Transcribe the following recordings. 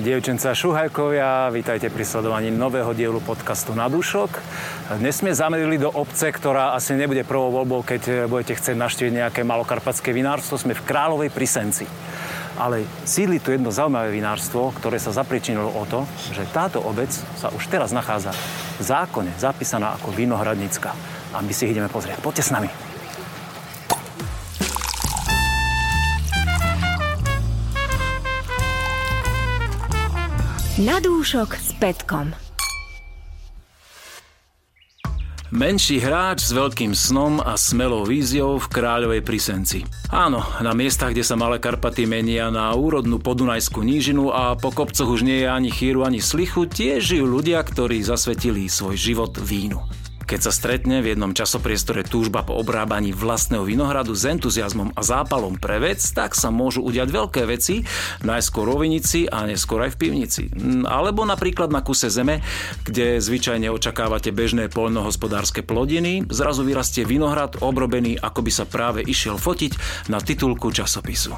Dievčenca Šuhajkovia, vítajte pri sledovaní nového dielu podcastu Na dušok. Dnes sme zamerili do obce, ktorá asi nebude prvou voľbou, keď budete chcieť naštíviť nejaké malokarpatské vinárstvo. Sme v Kráľovej Prisenci. Ale sídli tu jedno zaujímavé vinárstvo, ktoré sa zapričinilo o to, že táto obec sa už teraz nachádza v zákone zapísaná ako vinohradnická. A my si ich ideme pozrieť. Poďte s nami. Na dúšok s Petkom. Menší hráč s veľkým snom a smelou víziou v Kráľovej Prisenci. Áno, na miestach, kde sa Malé Karpaty menia na úrodnú podunajskú nížinu a po kopcoch už nie je ani chýru, ani slichu, tiež žijú ľudia, ktorí zasvetili svoj život vínu. Keď sa stretne v jednom časopriestore túžba po obrábaní vlastného vinohradu s entuziasmom a zápalom pre vec, tak sa môžu udiať veľké veci, najskôr rovinici a neskôr aj v pivnici. Alebo napríklad na kuse zeme, kde zvyčajne očakávate bežné poľnohospodárske plodiny, zrazu vyrastie vinohrad obrobený, ako by sa práve išiel fotiť na titulku časopisu.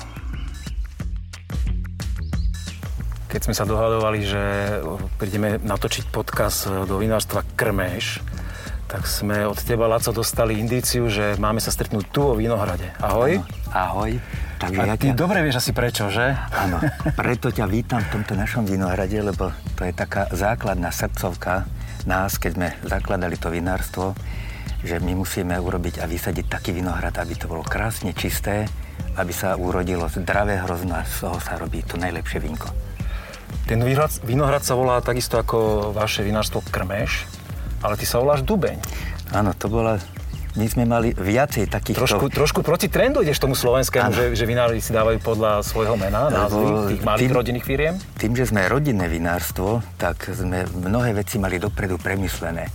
Keď sme sa dohadovali, že prídeme natočiť podcast do vinárstva Krmeš, tak sme od teba, Laco, dostali indíciu, že máme sa stretnúť tu o Vinohrade. Ahoj. Ano, ahoj. Takže a ja ty ťa... dobre vieš asi prečo, že? Áno, preto ťa vítam v tomto našom Vinohrade, lebo to je taká základná srdcovka nás, keď sme zakladali to vinárstvo, že my musíme urobiť a vysadiť taký vinohrad, aby to bolo krásne čisté, aby sa urodilo zdravé hrozno a z toho sa robí to najlepšie vínko. Ten vinohrad sa volá takisto ako vaše vinárstvo Krmeš. Ale ty sa voláš Dubeň. Áno, to bola my sme mali viacej takých... Trošku, trošku proti trendu ideš tomu slovenskému, že, že vinári si dávajú podľa svojho mena, názvy tých malých tým, rodinných firiem? Tým, že sme rodinné vinárstvo, tak sme mnohé veci mali dopredu premyslené.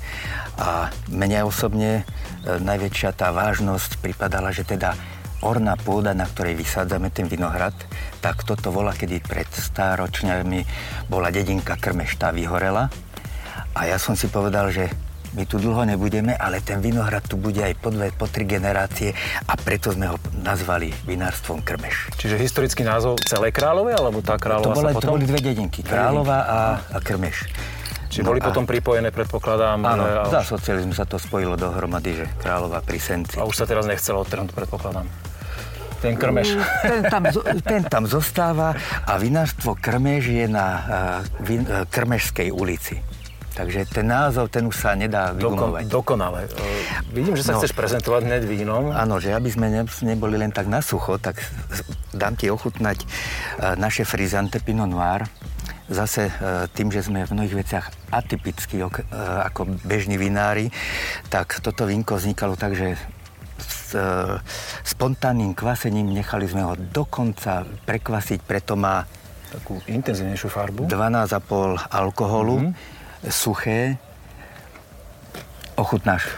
A mne osobne e, najväčšia tá vážnosť pripadala, že teda orná pôda, na ktorej vysádzame ten vinohrad, tak toto bola, kedy pred stáročňami bola dedinka Krmeštá vyhorela a ja som si povedal, že my tu dlho nebudeme, ale ten vinohrad tu bude aj po dve, po tri generácie a preto sme ho nazvali vinárstvom Krmeš. Čiže historický názov celé Králové, alebo tá Kráľová to, bola, potom... to boli dve dedinky, Králova a, a Krmeš. Čiže no boli a... potom pripojené, predpokladám. Áno, že, za socializmu sa to spojilo dohromady, že Králova pri Senci. A už sa teraz nechcelo odtrhnúť, predpokladám. Ten krmeš. Mm, ten tam, ten tam zostáva a vinárstvo krmeš je na uh, vin, uh, Krmešskej ulici. Takže ten názov, ten už sa nedá vygumovať. Dokon, dokonale. Uh, vidím, že sa no, chceš prezentovať hneď vínom. Áno, že aby sme ne, neboli len tak na sucho, tak dám ti ochutnať uh, naše frizante Pinot Noir. Zase uh, tým, že sme v mnohých veciach atypickí uh, ako bežní vinári, tak toto vínko vznikalo tak, že s spontánnym kvasením nechali sme ho dokonca prekvasiť, preto má takú intenzívnejšiu farbu. 12,5 alkoholu. Mm-hmm suché. Ochutnáš?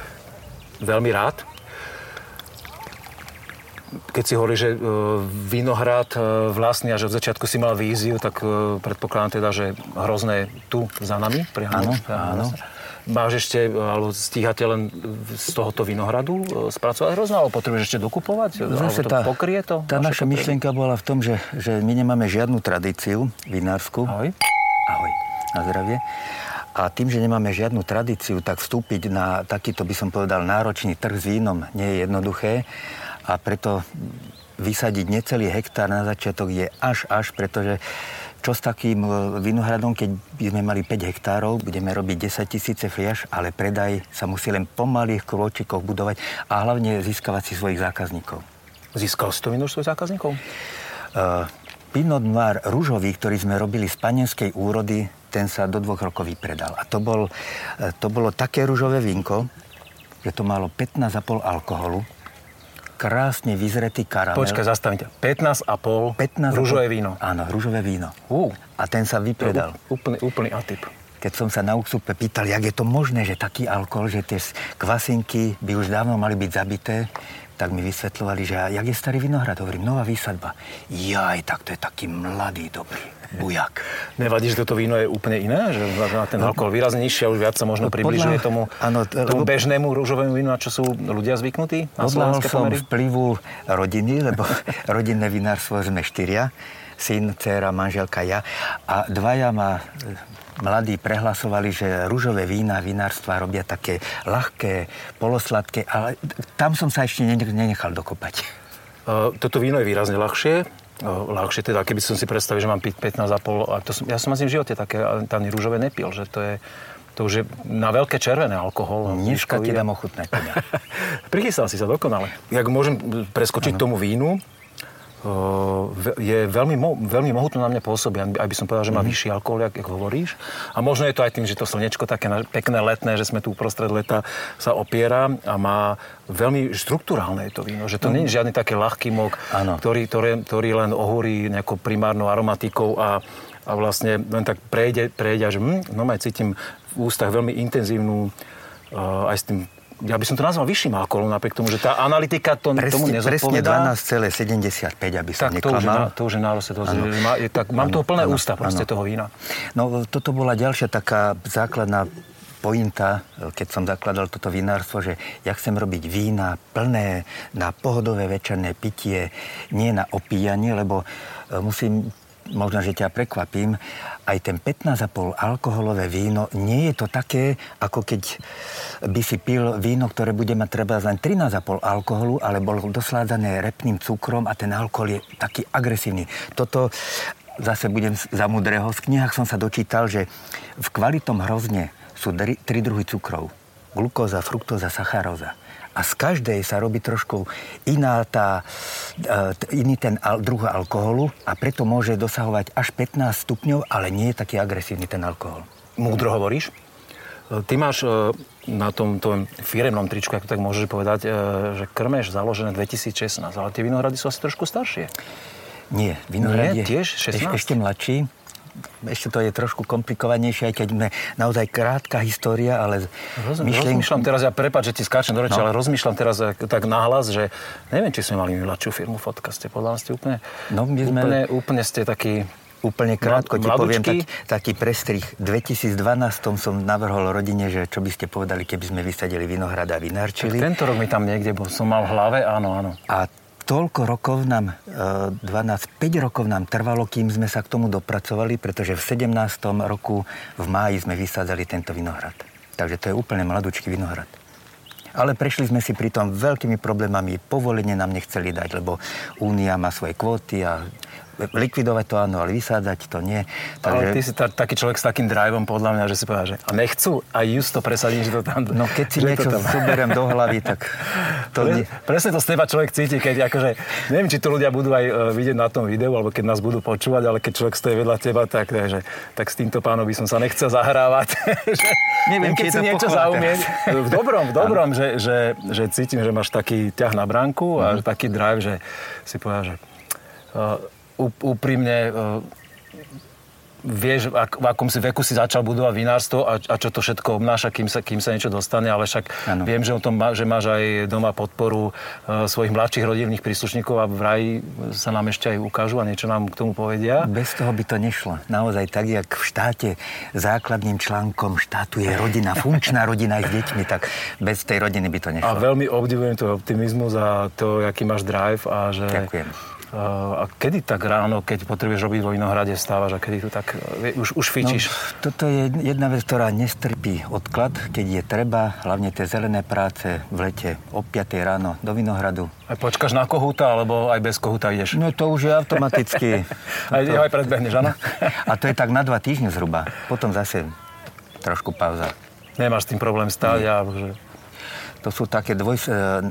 Veľmi rád. Keď si hovorí, že e, vinohrad e, vlastne a že v začiatku si mal víziu, tak e, predpokladám teda, že hrozné tu za nami. Áno, áno. Máš ešte, alebo stíhate len z tohoto vinohradu spracovať hrozno, alebo potrebuješ ešte dokupovať? Zase tá, pokrie to? Tá naša myšlienka bola v tom, že, že my nemáme žiadnu tradíciu vinársku. Ahoj. Ahoj. Na zdravie. A tým, že nemáme žiadnu tradíciu, tak vstúpiť na takýto, by som povedal, náročný trh s vínom nie je jednoduché. A preto vysadiť necelý hektár na začiatok je až až, pretože čo s takým e, vinohradom, keď by sme mali 5 hektárov, budeme robiť 10 tisíce fliaž, ale predaj sa musí len po malých krôčikoch budovať a hlavne získavať si svojich zákazníkov. Získal si to víno svojich zákazníkov? Uh, Pinot Noir rúžový, ktorý sme robili z panenskej úrody, ten sa do dvoch rokov vypredal. A to, bol, e, to bolo také rúžové vínko, že to malo 15,5 alkoholu, krásne vyzretý karamel. Počkaj, zastavite. 15,5 15 rúžové víno. Áno, rúžové víno. Uh. A ten sa vypredal. Úplný, úplný atyp. Keď som sa na úksupe pýtal, jak je to možné, že taký alkohol, že tie kvasinky by už dávno mali byť zabité, tak mi vysvetľovali, že jak je starý vinohrad, hovorím, nová výsadba. Jaj, tak to je taký mladý, dobrý bujak. Nevadí, že toto víno je úplne iné? Že má ten alkohol výrazne nižší a už viac sa možno no, približuje tomu, ano, tomu bežnému rúžovému vínu, na čo sú ľudia zvyknutí? Na Podľahol som pomery? vplyvu rodiny, lebo rodinné vinárstvo sme štyria syn, dcera, manželka, ja. A dvaja ma mladí prehlasovali, že rúžové vína, vinárstva robia také ľahké, polosladké, ale tam som sa ešte nenechal dokopať. Toto víno je výrazne ľahšie, ľahšie teda, keby som si predstavil, že mám piť 15,5, a to som, ja som asi v živote také ani rúžové nepil, že to je, to už je na veľké červené alkohol. Dneska ti dám ochutné. Prichystal si sa dokonale. Jak môžem preskočiť ano. tomu vínu, je veľmi, veľmi mohutno na mňa pôsobí, aby som povedal, že má mm-hmm. vyšší alkohol, ako hovoríš. A možno je to aj tým, že to slnečko také pekné letné, že sme tu uprostred leta sa opiera a má veľmi štruktúrálne je to víno, že to mm. nie je žiadny taký ľahký mok, ktorý, ktorý, ktorý len ohúri nejakou primárnou aromatikou a, a vlastne len tak prejde, prejde až hm, no aj cítim v ústach veľmi intenzívnu uh, aj s tým ja by som to nazval vyšším alkoholom, napriek tomu, že tá analytika to, presne, tomu nezodpovedá. Presne 12,75, aby som tak, neklamal. To už je, na, to už je to, má, je, tak, mám ano, toho plné ano, ústa proste ano. toho vína. No toto bola ďalšia taká základná pointa, keď som zakladal toto vinárstvo, že ja chcem robiť vína plné na pohodové večerné pitie, nie na opíjanie, lebo e, musím možno, že ťa prekvapím, aj ten 15,5 alkoholové víno nie je to také, ako keď by si pil víno, ktoré bude mať treba len 13,5 alkoholu, ale bolo dosládzané repným cukrom a ten alkohol je taký agresívny. Toto zase budem za mudrého. V knihách som sa dočítal, že v kvalitom hrozne sú tri druhy cukrov. Glukóza, fruktóza, sacharóza a z každej sa robí trošku iná tá, e, iný ten druh alkoholu a preto môže dosahovať až 15 stupňov, ale nie je taký agresívny ten alkohol. Múdro hovoríš? E, ty máš e, na tom tom firemnom tričku, ako tak môžeš povedať, že krmeš založené 2016, ale tie vinohrady sú asi trošku staršie. Nie, vinohrad je tiež 16? ešte mladší ešte to je trošku komplikovanejšie, aj keď sme naozaj krátka história, ale Roz, myšlím... Rozmýšľam teraz, ja prepáč, že ti skáčem do reči, no. ale rozmýšľam teraz tak nahlas, že neviem, či sme mali mladšiu firmu v podcaste. Podľa ste úplne, no, my sme... úplne, úplne ste taký Úplne krátko ti poviem tak, taký prestrih. V 2012 som navrhol rodine, že čo by ste povedali, keby sme vysadili vinohrad a vinárčili. Tak tento rok mi tam niekde, bo som mal v hlave, áno, áno. A toľko rokov nám, 12, e, 5 rokov nám trvalo, kým sme sa k tomu dopracovali, pretože v 17. roku v máji sme vysádzali tento vinohrad. Takže to je úplne mladúčky vinohrad. Ale prešli sme si pri tom veľkými problémami. Povolenie nám nechceli dať, lebo Únia má svoje kvóty a likvidovať to áno, ale vysádzať to nie. Takže... Ale ty si ta, taký človek s takým driveom podľa mňa, že si povedal, že a nechcú a just to presadím, že to tam... No keď si niečo zoberiem do hlavy, tak to Pre. Presne to z teba človek cíti, keď akože, neviem, či to ľudia budú aj uh, vidieť na tom videu, alebo keď nás budú počúvať, ale keď človek stojí vedľa teba, tak, takže, tak s týmto pánom by som sa nechcel zahrávať. že, neviem, keď si niečo zaumieť. V dobrom, v dobrom, že, že, že, cítim, že máš taký ťah na bránku a mm. taký drive, že si povedal, že uh, úprimne e, vieš, ak, v akom si veku si začal budovať vinárstvo a, a čo to všetko obnáša, kým sa, kým sa niečo dostane, ale však ano. viem, že, o tom má, že máš aj doma podporu uh, svojich mladších rodinných príslušníkov a vraj sa nám ešte aj ukážu a niečo nám k tomu povedia. Bez toho by to nešlo. Naozaj tak, jak v štáte základným článkom štátu je rodina, funkčná rodina aj s deťmi, tak bez tej rodiny by to nešlo. A veľmi obdivujem to optimizmus a to, aký máš drive a že... Ďakujem a kedy tak ráno, keď potrebuješ robiť vo Vinohrade, stávaš a kedy tu tak už, už fičíš? No, toto je jedna vec, ktorá nestrpí odklad, keď je treba, hlavne tie zelené práce v lete o 5 ráno do Vinohradu. Aj počkáš na kohúta, alebo aj bez kohúta ideš? No to už je automaticky. aj, to... aj predbehneš, áno? a to je tak na dva týždne zhruba. Potom zase trošku pauza. Nemáš s tým problém stáť a... Že... To sú také dvoj,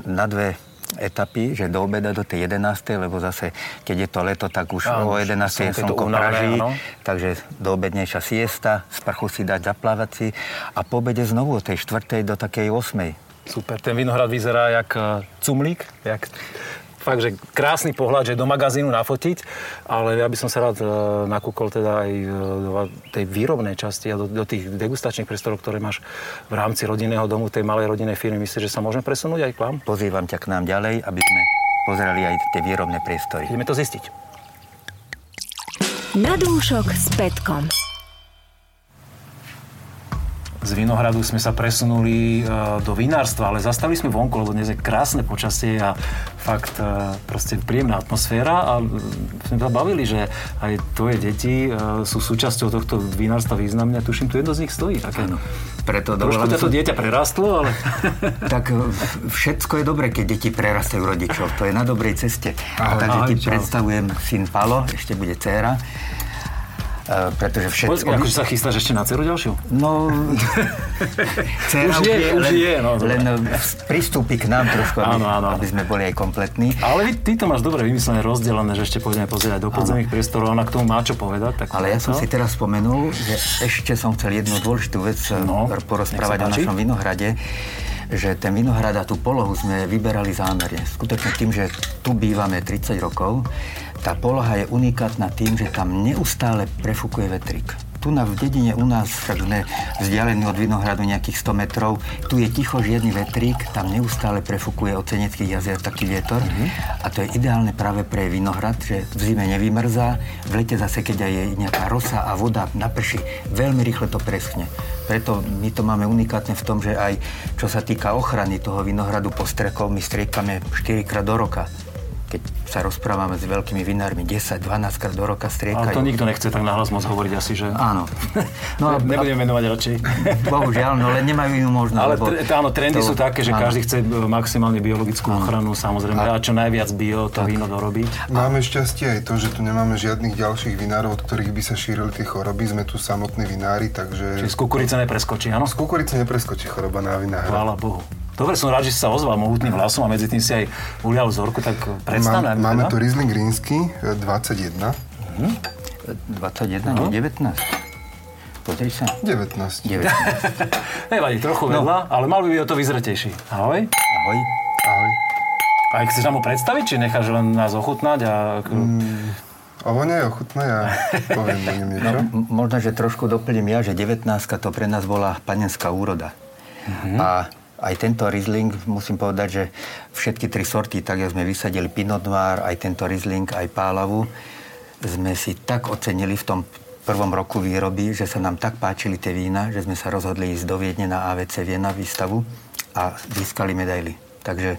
na dve etapy, že do obeda do tej 11. lebo zase, keď je to leto, tak už Áno, o 11. je slnko praží, takže do obednejšia siesta, sprchu si dať, zaplávať si a po obede znovu od tej 4. do takej 8. Super, ten vinohrad vyzerá jak eh, cumlík, jak fakt, že krásny pohľad, že do magazínu nafotiť, ale ja by som sa rád e, nakúkol teda aj e, do tej výrobnej časti a do, do tých degustačných priestorov, ktoré máš v rámci rodinného domu, tej malej rodinnej firmy. Myslíš, že sa môžeme presunúť aj k vám? Pozývam ťa k nám ďalej, aby sme pozerali aj tie výrobné priestory. Ideme to zistiť. Na dúšok s Petkom. Z Vinohradu sme sa presunuli uh, do vinárstva, ale zastali sme vonku, lebo dnes je krásne počasie a fakt uh, proste príjemná atmosféra a sme sa bavili, že aj tvoje deti uh, sú súčasťou tohto vinárstva významne a tuším, tu jedno z nich stojí. Také. Áno. Preto Trošku ťa to dieťa prerastlo, ale... tak všetko je dobré, keď deti prerastajú rodičov. To je na dobrej ceste. Ahoj, Takže ahoj, ti čau. predstavujem syn Palo, ešte bude dcéra Uh, pretože všetko... Akože sa chystáš ešte na dceru ďalšiu? No... už je, už len, je, no. Len pristúpi k nám trošku, aby, áno, áno. aby sme boli aj kompletní. Ale ty to máš dobre vymyslené, rozdelené, že ešte pôjdeme pozrieť do podzemných priestorov, ona k tomu má čo povedať. Tak Ale ja som si teraz spomenul, že ešte som chcel jednu dôležitú vec no, porozprávať o našom vinohrade že ten vinohrad a tú polohu sme vyberali zámerne. Skutočne tým, že tu bývame 30 rokov, tá poloha je unikátna tým, že tam neustále prefúkuje vetrík. Tu na v dedine u nás, však sme vzdialení od Vinohradu nejakých 100 metrov, tu je ticho žiadny vetrík, tam neustále prefúkuje od Ceneckých jazier taký vietor mm-hmm. a to je ideálne práve pre Vinohrad, že v zime nevymrzá, v lete zase, keď aj je nejaká rosa a voda naprší, veľmi rýchle to preschne. Preto my to máme unikátne v tom, že aj čo sa týka ochrany toho Vinohradu postrekov, my striekame 4 krát do roka keď sa rozprávame s veľkými vinármi 10-12 krát do roka striekajú. Ale to nikto nechce tak nahlas moc hovoriť asi, že... Áno. No, a, Nebudem menovať radšej. Bohužiaľ, no len nemajú inú možnosť. Ale lebo áno, trendy to, sú také, že áno. každý chce e, maximálne biologickú áno. ochranu, samozrejme, a, a čo najviac bio to tak. víno dorobiť. Máme šťastie aj to, že tu nemáme žiadnych ďalších vinárov, od ktorých by sa šírili tie choroby. Sme tu samotní vinári, takže... Čiže z kukurice nepreskočí, áno? Z kukurice nepreskočí choroba na vinára. Chvála Bohu. Dobre, som rád, že si sa ozval mohutným hlasom a medzi tým si aj ulial vzorku, tak predstav Má, Máme tu Riesling Rínsky 21. Mhm. 21, no. nie 19. Pozri sa. 19. 19. Nevadí, trochu no. vedľa, ale mal by byť o to vyzretejší. Ahoj. Ahoj. Ahoj. A chceš nám ho predstaviť, či necháš len nás ochutnať? A... Mm, a vonia je ochutná, ja poviem o ňom niečo. No, možno, že trošku doplním ja, že 19 to pre nás bola panenská úroda. Mm-hmm. A aj tento Riesling, musím povedať, že všetky tri sorty, tak ako sme vysadili Pinot Noir, aj tento Riesling, aj Pálavu, sme si tak ocenili v tom prvom roku výroby, že sa nám tak páčili tie vína, že sme sa rozhodli ísť do Viedne na AVC Viena výstavu a získali medaily. Takže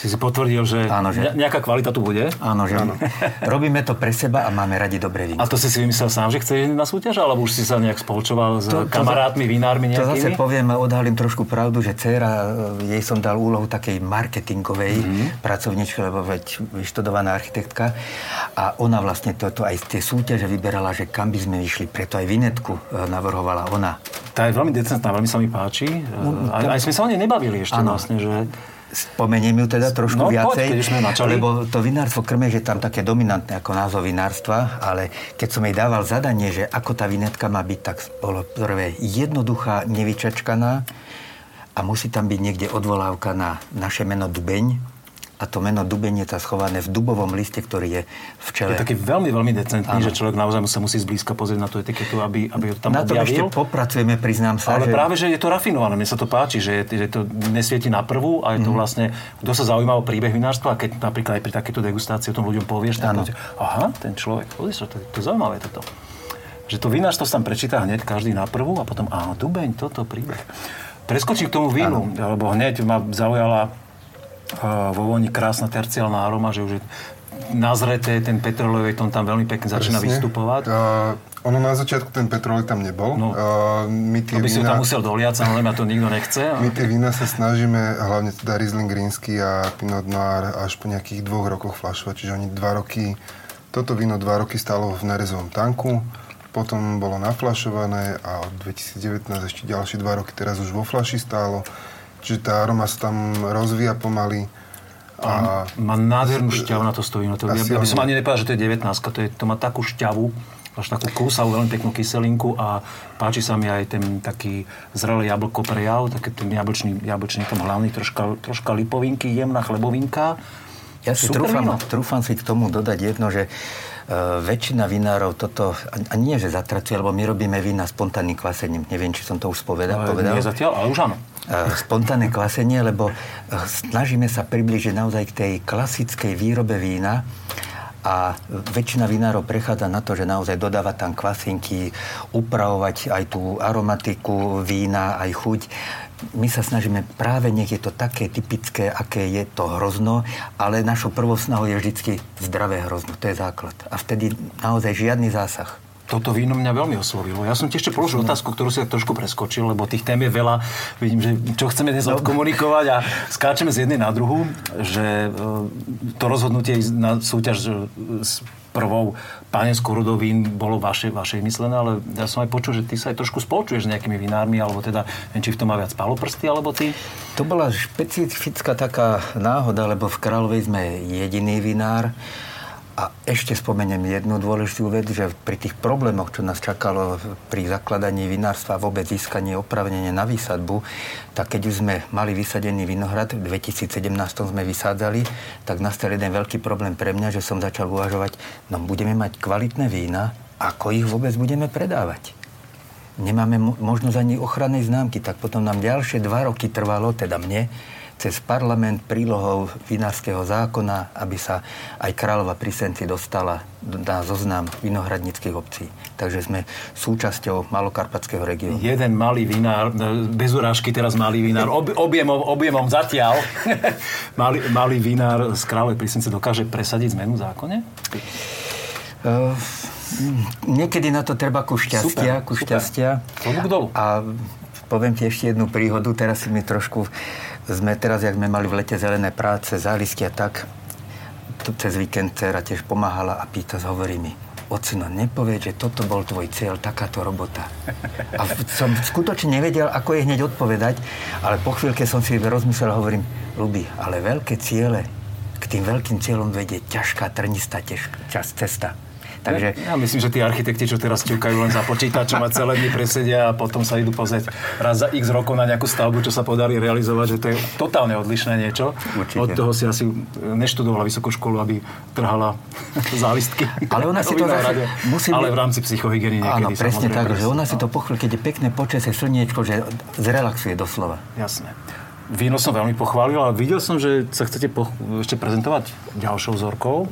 si si potvrdil, že, áno, že nejaká kvalita tu bude? Áno, že áno. robíme to pre seba a máme radi dobré víno. A to si si vymyslel sám, že chceš na súťaž, alebo už si sa nejak spolčoval s to, to kamarátmi, za, vinármi nejakými? To zase poviem, odhalím trošku pravdu, že dcera, e, jej som dal úlohu takej marketingovej mm-hmm. pracovničky, lebo veď vyštudovaná architektka a ona vlastne toto aj tie súťaže vyberala, že kam by sme išli, preto aj vinetku e, navrhovala ona. Tá je veľmi decentná, veľmi sa mi páči. No, aj, aj sme sa o nej nebavili ešte ano. vlastne, že Spomeniem ju teda trošku no, viacej, poď, lebo to vinárstvo krme, že tam také dominantné ako názov vinárstva, ale keď som jej dával zadanie, že ako tá vinetka má byť, tak bolo prvé jednoduchá, nevyčačkaná a musí tam byť niekde odvolávka na naše meno Dubeň, a to meno Dubenie je schované v dubovom liste, ktorý je v čele. Je taký veľmi, veľmi decentný, ano. že človek naozaj sa musí zblízka pozrieť na tú etiketu, aby, aby tam Na to ešte popracujeme, priznám sa. Ale že... práve, že je to rafinované, mne sa to páči, že, je, že to nesvieti na prvú a je to mm. vlastne, kto sa zaujíma o príbeh vinárstva a keď napríklad aj pri takéto degustácii o tom ľuďom povieš, tak povieš, aha, ten človek, pozri sa, to, to je zaujímavé toto. Že to vinárstvo sa tam prečíta hneď každý na prvú a potom, áno, Dubeň, toto príbeh. Preskočím k tomu vínu, ano. lebo hneď ma zaujala vo voni krásna terciálna aroma, že už je nazreté, ten petrolejový tón tam veľmi pekne začína Presne. vystupovať. Uh, ono na začiatku ten petrolej tam nebol. No, uh, my tie to by vína, si tam musel doliať, samozrejme, a to nikto nechce. Ale... My tie vína sa snažíme, hlavne teda Riesling Greensky a Pinot Noir, až po nejakých dvoch rokoch flašovať. Čiže oni dva roky, toto víno dva roky stálo v nerezovom tanku, potom bolo naflašované a od 2019 ešte ďalšie dva roky teraz už vo flaši stálo. Čiže tá aroma sa tam rozvíja pomaly. A... Má nádhernú šťavu na to stojí. No to, ja, ja by som ani nepovedal, že to je 19 to, je, to má takú šťavu, až takú kúsavú, veľmi peknú kyselinku a páči sa mi aj ten taký zrelý jablko prejav, taký ten jablčný, jablčný tam hlavný, troška, troška lipovinky, jemná chlebovinka. Ja si trúfam, trúfam si k tomu dodať jedno, že Uh, väčšina vinárov toto, a nie že zatracuje, lebo my robíme vína spontánnym kvasením. Neviem, či som to už spovedal, ale povedal. Nie zatiaľ, ale už áno. Uh, spontánne kvasenie, lebo uh, snažíme sa približiť naozaj k tej klasickej výrobe vína a väčšina vinárov prechádza na to, že naozaj dodávať tam kvasinky, upravovať aj tú aromatiku vína, aj chuť. My sa snažíme práve, nech je to také typické, aké je to hrozno, ale našou prvou snahou je vždycky zdravé hrozno. To je základ. A vtedy naozaj žiadny zásah toto víno mňa veľmi oslovilo. Ja som ti ešte položil otázku, ktorú si tak trošku preskočil, lebo tých tém je veľa. Vidím, že čo chceme dnes no. odkomunikovať a skáčeme z jednej na druhú, že e, to rozhodnutie na súťaž e, s prvou pánenskou rodovín bolo vaše, vaše myslené, ale ja som aj počul, že ty sa aj trošku spoločuješ s nejakými vinármi, alebo teda, neviem, či v tom má viac paloprsty, alebo ty? To bola špecifická taká náhoda, lebo v Kráľovej sme jediný vinár, a ešte spomeniem jednu dôležitú vec, že pri tých problémoch, čo nás čakalo pri zakladaní vinárstva, vôbec získanie opravnenia na výsadbu, tak keď už sme mali vysadený vinohrad, v 2017 sme vysádzali, tak nastal jeden veľký problém pre mňa, že som začal uvažovať, no budeme mať kvalitné vína, ako ich vôbec budeme predávať? Nemáme možnosť ani ochrannej známky, tak potom nám ďalšie dva roky trvalo, teda mne, cez parlament prílohou vinárskeho zákona, aby sa aj Kráľova pri Senci dostala na zoznam vinohradnických obcí. Takže sme súčasťou Malokarpatského regiónu. Jeden malý vinár, bez urážky teraz malý vinár, ob, objemom, objemom zatiaľ, malý, malý vinár z Kráľovej pri Senci dokáže presadiť zmenu v zákone? Uh, niekedy na to treba ku šťastia. Super, ku šťastia. Super. A poviem ti ešte jednu príhodu, teraz si mi trošku sme teraz, jak sme mali v lete zelené práce, zálistia tak, cez víkend dcera tiež pomáhala a pýta, hovorí mi, ocino, nepovie, že toto bol tvoj cieľ, takáto robota. A som skutočne nevedel, ako je hneď odpovedať, ale po chvíľke som si rozmyslel, hovorím, Luby, ale veľké ciele, k tým veľkým cieľom vedie ťažká, trnistá čas, cesta. Takže... Ja myslím, že tí architekti, čo teraz ťukajú len za počítačom a celé dny presedia a potom sa idú pozrieť raz za x rokov na nejakú stavbu, čo sa podarí realizovať, že to je totálne odlišné niečo. Určite. Od toho si asi neštudovala vysokú školu, aby trhala zálistky. Ale ona si to zase musí... Ale v rámci psychohygieny niekedy. Áno, presne tak, že ona si to pochvíľ, keď je pekné počasie, slniečko, že zrelaxuje doslova. Jasné. Víno som veľmi pochválil, ale videl som, že sa chcete po- ešte prezentovať ďalšou vzorkou.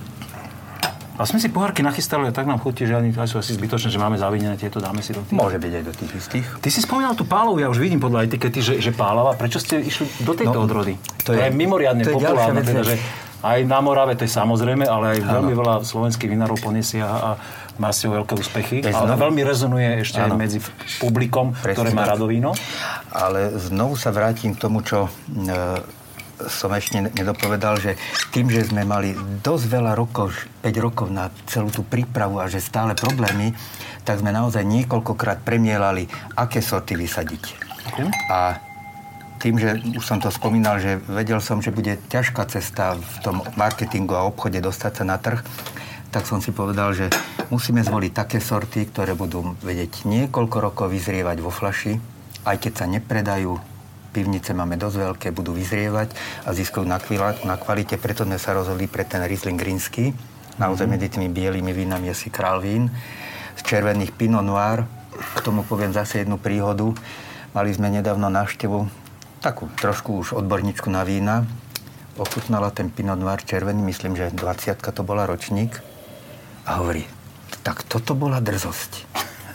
A sme si pohárky nachystali a tak nám chutí, že ani sú asi zbytočné, že máme zavinené tieto, dáme si do tých. Môže byť aj do tých istých. Ty si spomínal tú pálovu, ja už vidím podľa etikety, že, že pálava. Prečo ste išli do tejto no, odrody? To je, to je mimoriadne to je populárne, teda, že aj na Morave, to je samozrejme, ale aj ano. veľmi veľa slovenských vinárov poniesia a má si veľké úspechy. Ale veľmi rezonuje ešte ano. aj medzi publikom, Presne ktoré má radovíno. Ale znovu sa vrátim k tomu, čo e, som ešte nedopovedal, že tým, že sme mali dosť veľa rokov, 5 rokov na celú tú prípravu a že stále problémy, tak sme naozaj niekoľkokrát premielali, aké sorty vysadiť. Okay. A tým, že už som to spomínal, že vedel som, že bude ťažká cesta v tom marketingu a obchode dostať sa na trh, tak som si povedal, že musíme zvoliť také sorty, ktoré budú vedieť niekoľko rokov vyzrievať vo flaši, aj keď sa nepredajú, pivnice máme dosť veľké, budú vyzrievať a získajú na, na kvalite, preto sme sa rozhodli pre ten Riesling Grínsky. Naozaj mm. medzi tými bielými vínami je si král vín. Z červených Pinot Noir, k tomu poviem zase jednu príhodu. Mali sme nedávno návštevu, takú trošku už odborníčku na vína. Ochutnala ten Pinot Noir červený, myslím, že 20 to bola ročník. A hovorí, tak toto bola drzosť.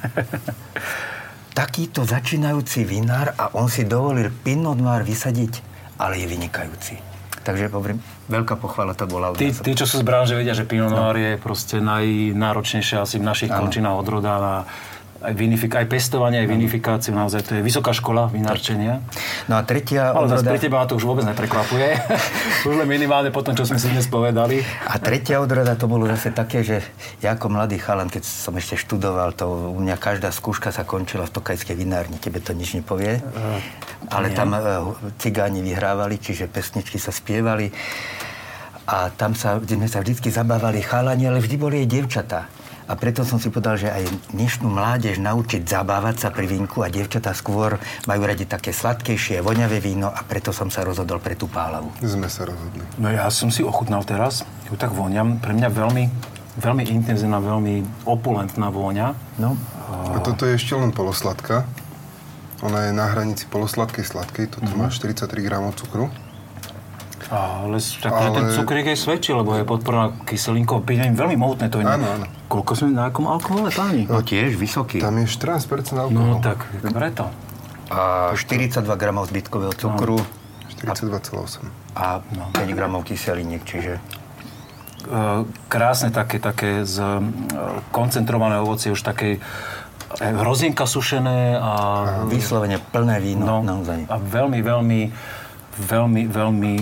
takýto začínajúci vinár a on si dovolil Pinot Noir vysadiť, ale je vynikajúci. Takže hovorím, veľká pochvala to bola. Tí, tí, čo sú z branže, vedia, že Pinot Noir no. je proste najnáročnejšie asi v našich končinách odroda na aj, vinifik- aj pestovanie, aj vinifikáciu, naozaj to je vysoká škola vinárčenia. No a tretia Ale odroda... pre teba to už vôbec neprekvapuje. už len minimálne po tom, čo sme si dnes povedali. A tretia odroda to bolo zase také, že ja ako mladý chalan, keď som ešte študoval, to u mňa každá skúška sa končila v Tokajskej vinárni, tebe to nič nepovie. Uh, Ale nie. tam uh, cigáni vyhrávali, čiže pesničky sa spievali. A tam sa, sme sa vždy zabávali chalani, ale vždy boli aj dievčatá. A preto som si povedal, že aj dnešnú mládež naučiť zabávať sa pri vínku a dievčatá skôr majú radi také sladkejšie, voňavé víno a preto som sa rozhodol pre tú pálavu. Sme sa rozhodli. No ja som si ochutnal teraz, ju tak voňam. Pre mňa veľmi, veľmi intenzívna, veľmi opulentná vôňa. No. A toto je ešte len polosladká. Ona je na hranici polosladkej sladkej, toto mm-hmm. má 43 gramov cukru. Ale, tak, ale... ten cukrík je svedčí, lebo je podporná kyselinkou. Pijem veľmi mohutné to. Áno, áno. Koľko sme na akom alkohole, páni? No tiež vysoký. Tam je 14% alkoholu. No tak, preto. A 42 gramov zbytkového cukru. No. 42,8. A no. 5 gramov kyseliniek, čiže e, krásne také, také z, e, koncentrované ovocie, už také hrozienka sušené a... Vyslovene plné víno, no, naozaj. A veľmi, veľmi, veľmi, veľmi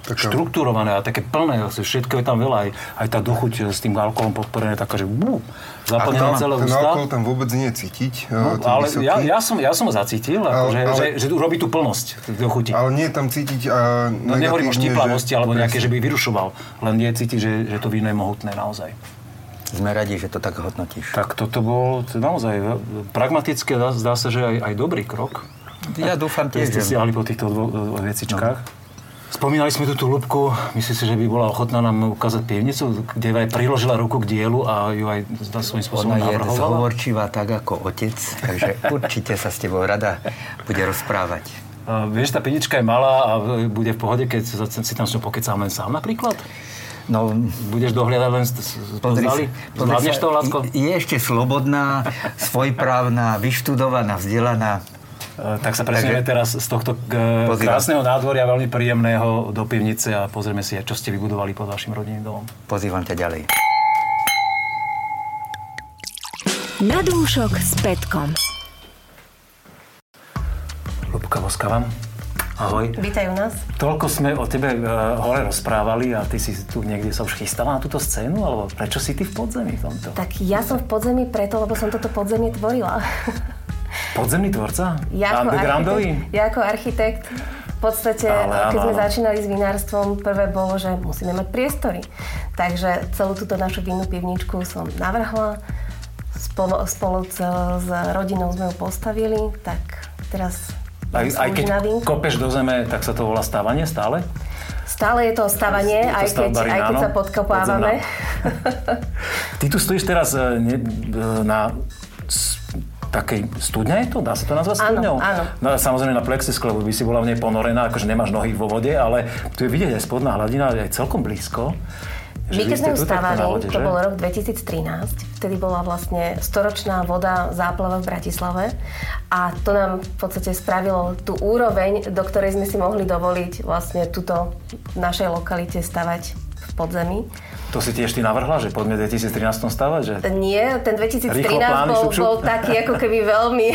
Taká... štruktúrované a také plné, všetko je tam veľa, aj, aj tá dochuť s tým alkoholom podporené, taká, že bú, zaplnená celé ústa. Ten alkohol tam vôbec nie je cítiť. No, ale ja, ja, som, ja som ho zacítil, ale, že, ale, že, že, robí tú plnosť dochuti. Ale nie je tam cítiť a No nehovorím o štiplavosti alebo nejaké, že by vyrušoval, len nie cítiť, že, že to víno je mohutné naozaj. Sme radi, že to tak hodnotíš. Tak toto bol naozaj pragmatické, zdá sa, že aj, aj dobrý krok. Ja dúfam tiež. Ste siahli po týchto dvoch vecičkách. No. Spomínali sme tú tú Lubku, myslím si, že by bola ochotná nám ukázať pivnicu, kde aj priložila ruku k dielu a ju aj svojím spôsobom Ona je zhovorčivá tak ako otec, takže určite sa s tebou rada bude rozprávať. A, vieš, tá pivnička je malá a bude v pohode, keď si tam s ňou pokecám len sám napríklad? No, Budeš dohľadať len pozri, pozri to, Lacko? Je ešte slobodná, svojprávna, vyštudovaná, vzdelaná. Eh, tak sa presunieme teraz z tohto eh, Pozývam. krásneho nádvoria, veľmi príjemného do pivnice a pozrieme si, čo ste vybudovali pod vašim rodinným domom. Pozývam ťa ďalej. Na dúšok s Petkom. Lubka Voskava. Ahoj. Vítajú nás. Toľko sme o tebe uh, hore rozprávali a ty si tu niekde sa už chystala na túto scénu, alebo prečo si ty v podzemí v tomto? Tak ja som v podzemí preto, lebo som toto podzemie tvorila. Podzemný tvorca? Ja ako, architekt, ja ako architekt v podstate, ale, keď sme začínali s vinárstvom, prvé bolo, že musíme mať priestory. Takže celú túto našu vinnú pivničku som navrhla. Spolu, spolu s, s rodinou sme ju postavili, tak teraz aj, aj keď kopeš do zeme, tak sa to volá stávanie stále? Stále je to stávanie, je to aj, keď, aj keď sa podkopávame. Ty tu stojíš teraz eh, ne, eh, na takej studne je to? Dá sa to nazvať studňou? Áno, áno. No, samozrejme na plexiskle by si bola v nej ponorená, akože nemáš nohy vo vode, ale tu je vidieť aj spodná hladina, aj celkom blízko. My keď sme ustávali, to bol rok 2013, vtedy bola vlastne storočná voda záplava v Bratislave a to nám v podstate spravilo tú úroveň, do ktorej sme si mohli dovoliť vlastne túto v našej lokalite stavať v podzemí. To si tiež ty navrhla, že poďme v 2013 stavať? Že... Nie, ten 2013 plány, bol, bol taký ako keby veľmi...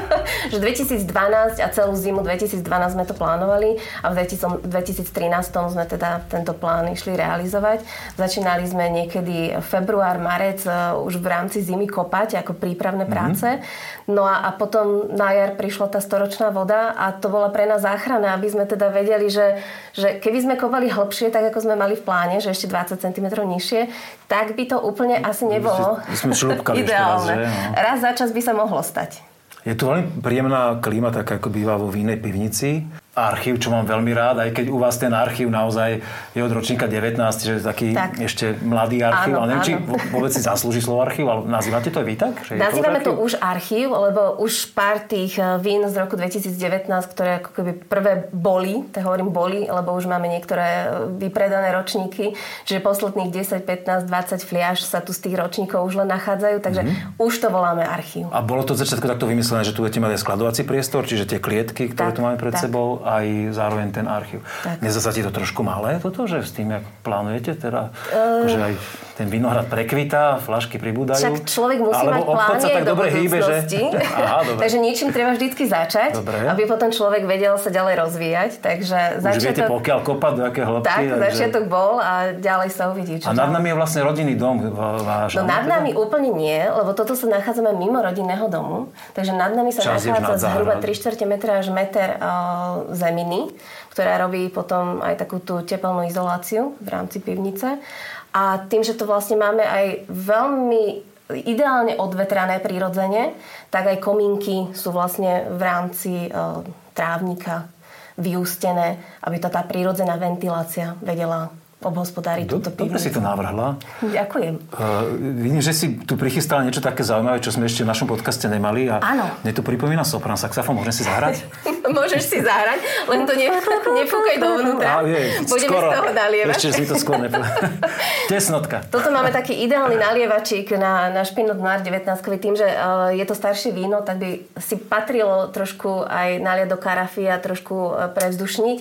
že 2012 a celú zimu 2012 sme to plánovali a v 2013 sme teda tento plán išli realizovať. Začínali sme niekedy február, marec e, už v rámci zimy kopať ako prípravné mhm. práce. Mm-hmm. No a, a potom na jar prišla tá storočná voda a to bola pre nás záchrana, aby sme teda vedeli, že, že keby sme kopali hlbšie, tak ako sme mali v pláne, že ešte 20 cm nižšie, tak by to úplne asi nebolo sme ideálne. Raz, že? No. raz za čas by sa mohlo stať. Je tu veľmi príjemná klíma, tak ako býva vo vínej pivnici archív, čo mám veľmi rád, aj keď u vás ten archív naozaj je od ročníka 19, že je taký tak. ešte mladý archív, áno, ale neviem, áno. či vôbec si zaslúži slovo archív, ale nazývate to aj vy tak? Že Nazývame to, to už archív, lebo už pár tých eh, vín z roku 2019, ktoré ako keby prvé boli, tak hovorím boli, lebo už máme niektoré eh, vypredané ročníky, že posledných 10, 15, 20 fliaž sa tu z tých ročníkov už len nachádzajú, takže mm-hmm. už to voláme archív. A bolo to začiatku takto vymyslené, že tu budete mať aj skladovací priestor, čiže tie klietky, ktoré tak, tu máme pred tak. sebou, aj zároveň ten archív. Nezdá sa ti to trošku malé, toto, že s tým, jak plánujete, teda, uh... že aj ten vinohrad prekvitá, flašky pribúdajú. Však človek musí mať plány aj do hýbe, že... Aha, dobre. Takže niečím treba vždycky začať, dobre. aby potom človek vedel sa ďalej rozvíjať. Takže Už začiatok... viete, pokiaľ kopať, do aké hĺbky. Tak, takže... začiatok bol a ďalej sa uvidí. Čo a nad nami je vlastne rodinný dom váš. No nad nami úplne nie, lebo toto sa nachádzame mimo rodinného domu. Takže nad nami sa Čas nachádza zhruba 3 čtvrte metra až meter uh, zeminy, ktorá robí potom aj takú tú teplnú izoláciu v rámci pivnice. A tým, že to vlastne máme aj veľmi ideálne odvetrané prirodzene, tak aj komínky sú vlastne v rámci e, trávnika vyústené, aby to tá prírodzená ventilácia vedela obhospodáriť Do, túto pivnicu. Dobre si to navrhla. Ďakujem. Uh, vidím, že si tu prichystala niečo také zaujímavé, čo sme ešte v našom podcaste nemali. A Áno. Mne to pripomína sopran saxofón. Môžem si zahrať? Môžeš si zahrať, len to nefúkaj dovnútra. Budeme skoro. z toho nalievať. Ešte si to skôr nepovedal. Tesnotka. Toto máme taký ideálny nalievačík na, na Špinot Noir 19 tým, že uh, je to staršie víno, tak by si patrilo trošku aj naliať do karafy a trošku uh, prevzdušniť.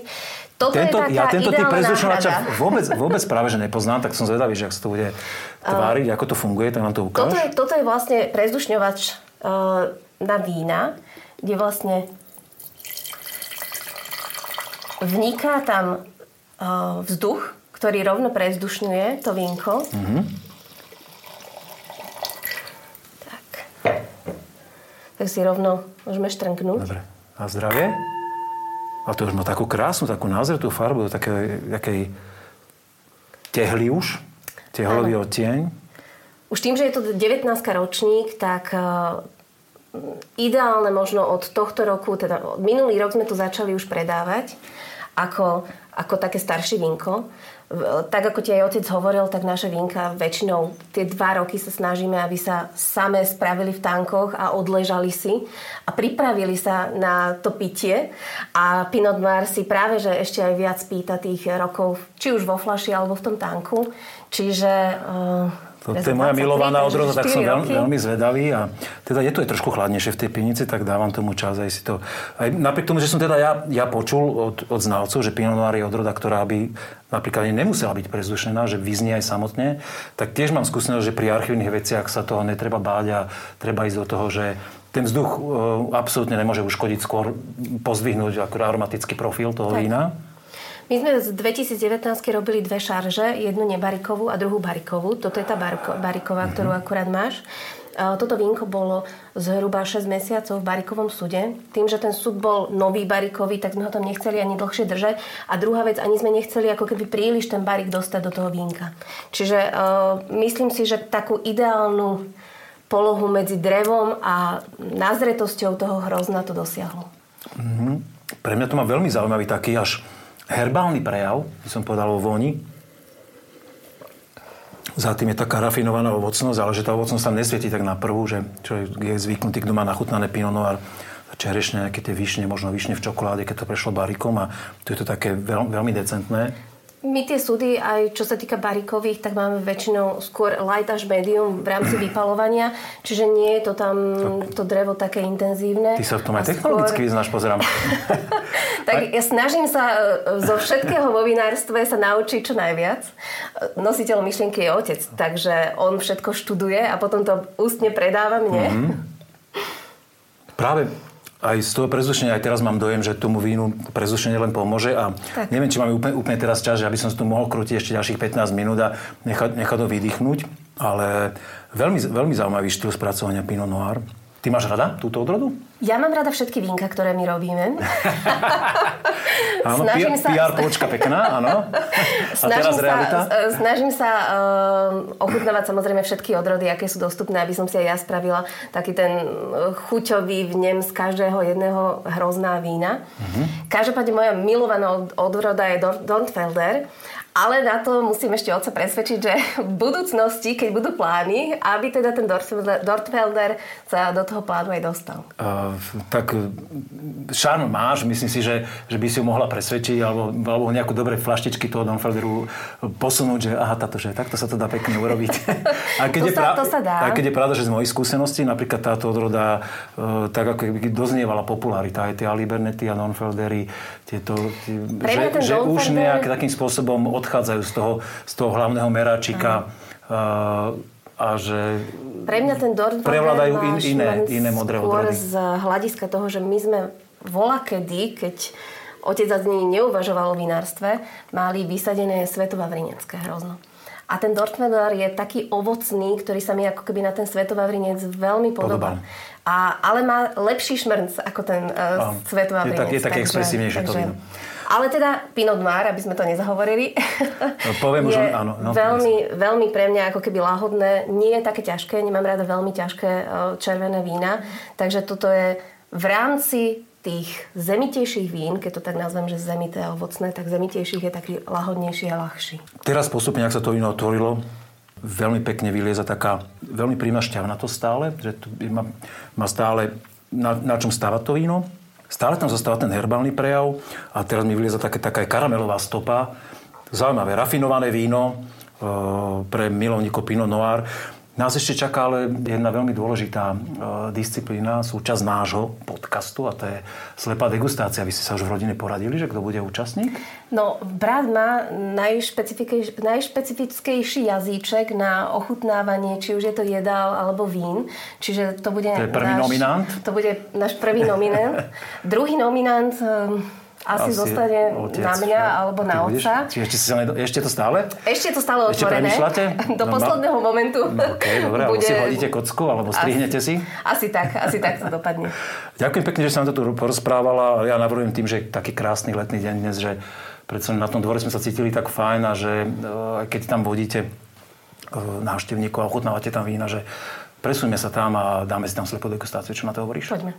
Toto tento, je ja tento typ prezdušovača vôbec, vôbec práve, že nepoznám, tak som zvedavý, že ak sa to bude tváriť, uh, ako to funguje, tak nám to ukáž. Toto je, toto je vlastne prezdušňovač uh, na vína, kde vlastne vniká tam uh, vzduch, ktorý rovno prezdušňuje to vínko. Mm-hmm. Tak. Tak si rovno môžeme štrnknúť. Dobre. A zdravie? A to už má takú krásnu, takú názretú farbu, do takej, takej tehly už, tehlový odtieň. Už tým, že je to 19 ročník, tak uh, ideálne možno od tohto roku, teda minulý rok sme to začali už predávať ako, ako také staršie vínko tak ako ti aj otec hovoril, tak naše vínka väčšinou tie dva roky sa snažíme, aby sa samé spravili v tankoch a odležali si a pripravili sa na to pitie. A Pinot Noir si práve, že ešte aj viac pýta tých rokov, či už vo flaši alebo v tom tanku. Čiže uh, to, to je moja milovaná odroda, tak som veľmi, veľmi zvedavý. A teda je to aj trošku chladnejšie v tej pivnici, tak dávam tomu čas aj si to... Aj napriek tomu, že som teda ja, ja počul od, od znalcov, že Pinot Noir je odroda, ktorá by napríklad nemusela byť prezdušená, že vyznie aj samotne, tak tiež mám skúsenosť, že pri archívnych veciach sa toho netreba báť a treba ísť do toho, že ten vzduch e, absolútne nemôže uškodiť, skôr pozdvihnúť ako aromatický profil toho tak. vína. My sme z 2019 robili dve šarže, jednu nebarikovú a druhú barikovú. Toto je tá bariková, mm-hmm. ktorú akurát máš. Toto vínko bolo zhruba 6 mesiacov v barikovom súde. Tým, že ten súd bol nový barikový, tak sme ho tam nechceli ani dlhšie držať. A druhá vec, ani sme nechceli ako keby príliš ten barik dostať do toho vínka. Čiže uh, myslím si, že takú ideálnu polohu medzi drevom a nazretosťou toho hrozna to dosiahlo. Mm-hmm. Pre mňa to má veľmi zaujímavý taký až herbálny prejav, by som povedal o voni. Za tým je taká rafinovaná ovocnosť, ale že tá ovocnosť tam nesvietí tak na prvú, že človek je zvyknutý, kto má nachutnané Pinot Noir, čerešne, nejaké tie vyšne, možno vyšne v čokoláde, keď to prešlo barikom a tu je to také veľ, veľmi decentné. My tie súdy, aj čo sa týka barikových, tak máme väčšinou skôr light až medium v rámci vypalovania, čiže nie je to tam to drevo také intenzívne. Ty sa v tom aj technologicky skôr... vyznáš, pozerám. tak ja snažím sa e, zo všetkého vo vinárstve sa naučiť čo najviac. Nositeľ myšlienky je otec, takže on všetko študuje a potom to ústne predáva mne. Mm-hmm. Práve aj z toho prezdušenia, aj teraz mám dojem, že tomu vínu prezdušenie len pomôže a tak. neviem, či máme úplne, úplne teraz čas, že aby som si tu mohol krútiť ešte ďalších 15 minút a nechať, nechať to vydýchnuť, ale veľmi, veľmi zaujímavý štýl spracovania Pinot Noir. Ty máš rada túto odrodu? Ja mám rada všetky vínka, ktoré my robíme. áno, snažím sa... PR počka pekná, áno. A teraz sa, realita? Snažím sa uh, ochutnávať samozrejme všetky odrody, aké sú dostupné, aby som si aj ja spravila taký ten chuťový vnem z každého jedného hrozná vína. Uh-huh. Každopádne moja milovaná odroda je Dornfelder ale na to musím ešte oca presvedčiť, že v budúcnosti, keď budú plány, aby teda ten Dortfelder sa do toho plánu aj dostal. Uh, tak šarm máš, myslím si, že, že by si ju mohla presvedčiť alebo, alebo nejakú dobré flaštičky toho Dortfelderu posunúť, že aha, táto, že takto sa to dá pekne urobiť. a keď to, je sa, pra- to sa dá. A keď je pravda, že z mojich skúseností, napríklad táto odroda uh, tak ako by doznievala popularita, aj tie Alibernetti a Dortfeldery, tieto, tie, že, že už nejak takým spôsobom odchádzajú z toho, z toho hlavného meráčika uh, a že Pre mňa ten Dortmund prevládajú in, iné, iné modré odrody. z hľadiska toho, že my sme volakedy, keď otec a dní neuvažoval o vinárstve, mali vysadené svetovavrinecké hrozno. A ten Dortmunder je taký ovocný, ktorý sa mi ako keby na ten svetovavrinec veľmi podobá. A, ale má lepší šmrnc ako ten uh, svetovavrinec. Je, tak, je také expresívnejšie to víno. Ale teda Pinot Noir, aby sme to nezahovorili, no, poviem je už, áno, no, veľmi, veľmi pre mňa ako keby láhodné. Nie je také ťažké, nemám rada veľmi ťažké červené vína. Takže toto je v rámci tých zemitejších vín, keď to tak nazvem, že zemité a ovocné, tak zemitejších je taký lahodnejší a ľahší. Teraz postupne, ak sa to víno otvorilo, veľmi pekne vylieza taká veľmi príjemná to stále, že to má, má stále na, na čom stávať to víno. Stále tam zostáva ten herbálny prejav a teraz mi vylieza také, taká karamelová stopa. Zaujímavé, rafinované víno e, pre milovníkov Pinot Noir. Nás ešte čaká ale jedna veľmi dôležitá e, disciplína, súčasť nášho podcastu a to je slepá degustácia. Vy ste sa už v rodine poradili, že kto bude účastník? No, brat má najšpecifickejší jazyček na ochutnávanie, či už je to jedál alebo vín. Čiže to bude to je prvý náš, nominant? To bude náš prvý nominant. Druhý nominant asi, asi zostane otec, na mňa alebo na otca. Ešte, si ešte to stále? Ešte to stále ešte otvorené. Do no, posledného momentu. No, OK, dobre, bude... alebo si hodíte kocku, alebo strihnete asi, si? Asi tak, asi tak to dopadne. Ďakujem pekne, že som to tu porozprávala. Ja navrhujem tým, že taký krásny letný deň dnes, že predsa na tom dvore sme sa cítili tak fajn a že e, keď tam vodíte e, návštevníkov a ochutnávate tam vína, že presuňme sa tam a dáme si tam slepú degustáciu. Čo na to hovoríš? Poďme.